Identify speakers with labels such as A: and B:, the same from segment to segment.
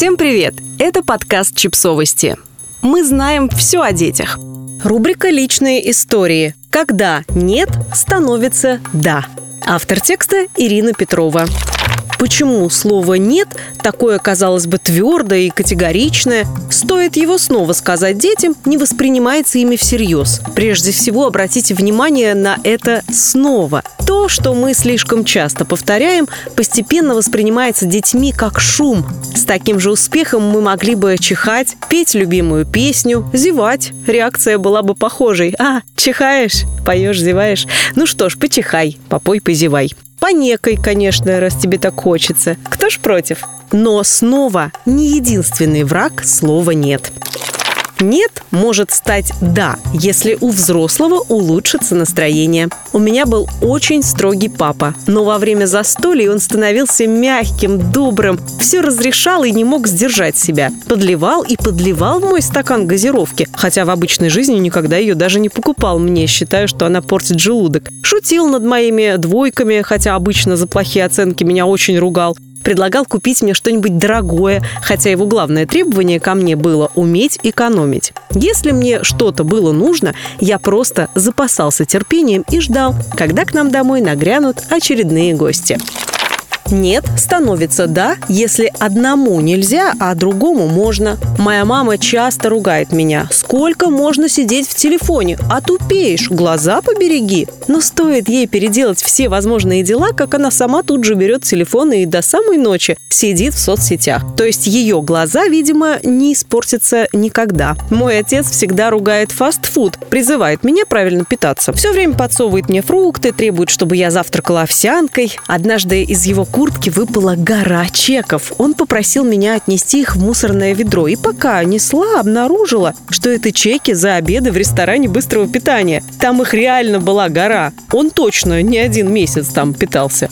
A: Всем привет! Это подкаст «Чипсовости». Мы знаем все о детях. Рубрика «Личные истории». Когда «нет» становится «да». Автор текста Ирина Петрова почему слово «нет», такое, казалось бы, твердое и категоричное, стоит его снова сказать детям, не воспринимается ими всерьез. Прежде всего, обратите внимание на это «снова». То, что мы слишком часто повторяем, постепенно воспринимается детьми как шум. С таким же успехом мы могли бы чихать, петь любимую песню, зевать. Реакция была бы похожей. А, чихаешь, поешь, зеваешь. Ну что ж, почихай, попой, позевай. Понекой, конечно, раз тебе так хочется. Кто ж против? Но снова не единственный враг слова «нет». «Нет» может стать «да», если у взрослого улучшится настроение. У меня был очень строгий папа, но во время застолья он становился мягким, добрым, все разрешал и не мог сдержать себя. Подливал и подливал в мой стакан газировки, хотя в обычной жизни никогда ее даже не покупал мне, считая, что она портит желудок. Шутил над моими двойками, хотя обычно за плохие оценки меня очень ругал предлагал купить мне что-нибудь дорогое, хотя его главное требование ко мне было уметь экономить. Если мне что-то было нужно, я просто запасался терпением и ждал, когда к нам домой нагрянут очередные гости. Нет становится «да», если одному нельзя, а другому можно. Моя мама часто ругает меня. Сколько можно сидеть в телефоне? А тупеешь, глаза побереги. Но стоит ей переделать все возможные дела, как она сама тут же берет телефон и до самой ночи сидит в соцсетях. То есть ее глаза, видимо, не испортятся никогда. Мой отец всегда ругает фастфуд, призывает меня правильно питаться. Все время подсовывает мне фрукты, требует, чтобы я завтракала овсянкой. Однажды из его куртки выпала гора чеков. Он попросил меня отнести их в мусорное ведро. И пока несла, обнаружила, что это чеки за обеды в ресторане быстрого питания. Там их реально была гора. Он точно не один месяц там питался.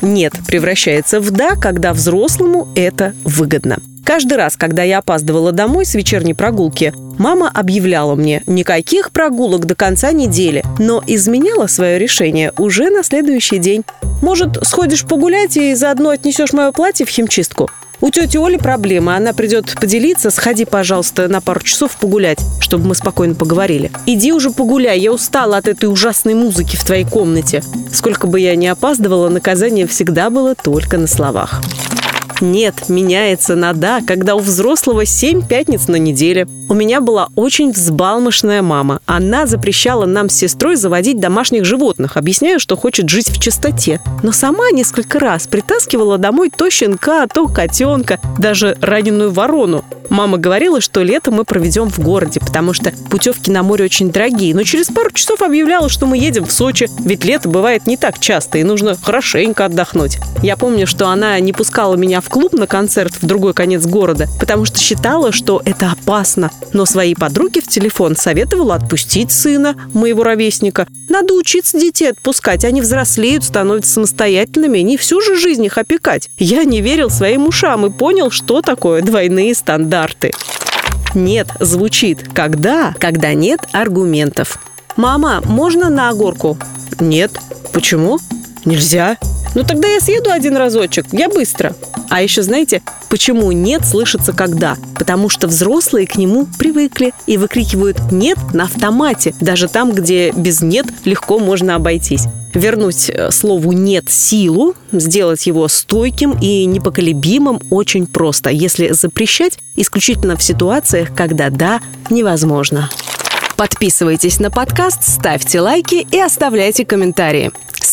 A: «Нет» превращается в «да», когда взрослому это выгодно. Каждый раз, когда я опаздывала домой с вечерней прогулки, мама объявляла мне никаких прогулок до конца недели, но изменяла свое решение уже на следующий день. Может, сходишь погулять и заодно отнесешь мое платье в химчистку? У тети Оли проблема. Она придет поделиться. Сходи, пожалуйста, на пару часов погулять, чтобы мы спокойно поговорили. Иди уже погуляй. Я устала от этой ужасной музыки в твоей комнате. Сколько бы я ни опаздывала, наказание всегда было только на словах. Нет, меняется на «да», когда у взрослого семь пятниц на неделе. У меня была очень взбалмошная мама. Она запрещала нам с сестрой заводить домашних животных, объясняя, что хочет жить в чистоте. Но сама несколько раз притаскивала домой то щенка, то котенка, даже раненую ворону. Мама говорила, что лето мы проведем в городе, потому что путевки на море очень дорогие. Но через пару часов объявляла, что мы едем в Сочи, ведь лето бывает не так часто, и нужно хорошенько отдохнуть. Я помню, что она не пускала меня в клуб на концерт в другой конец города, потому что считала, что это опасно. Но своей подруге в телефон советовала отпустить сына, моего ровесника. Надо учиться детей отпускать, они взрослеют, становятся самостоятельными, не всю же жизнь их опекать. Я не верил своим ушам и понял, что такое двойные стандарты. Нет звучит «когда», когда нет аргументов. «Мама, можно на горку?» «Нет». «Почему?» «Нельзя». «Ну тогда я съеду один разочек, я быстро». А еще знаете, почему «нет» слышится «когда»? Потому что взрослые к нему привыкли и выкрикивают «нет» на автомате, даже там, где без «нет» легко можно обойтись вернуть э, слову «нет» силу, сделать его стойким и непоколебимым очень просто, если запрещать исключительно в ситуациях, когда «да» невозможно. Подписывайтесь на подкаст, ставьте лайки и оставляйте комментарии.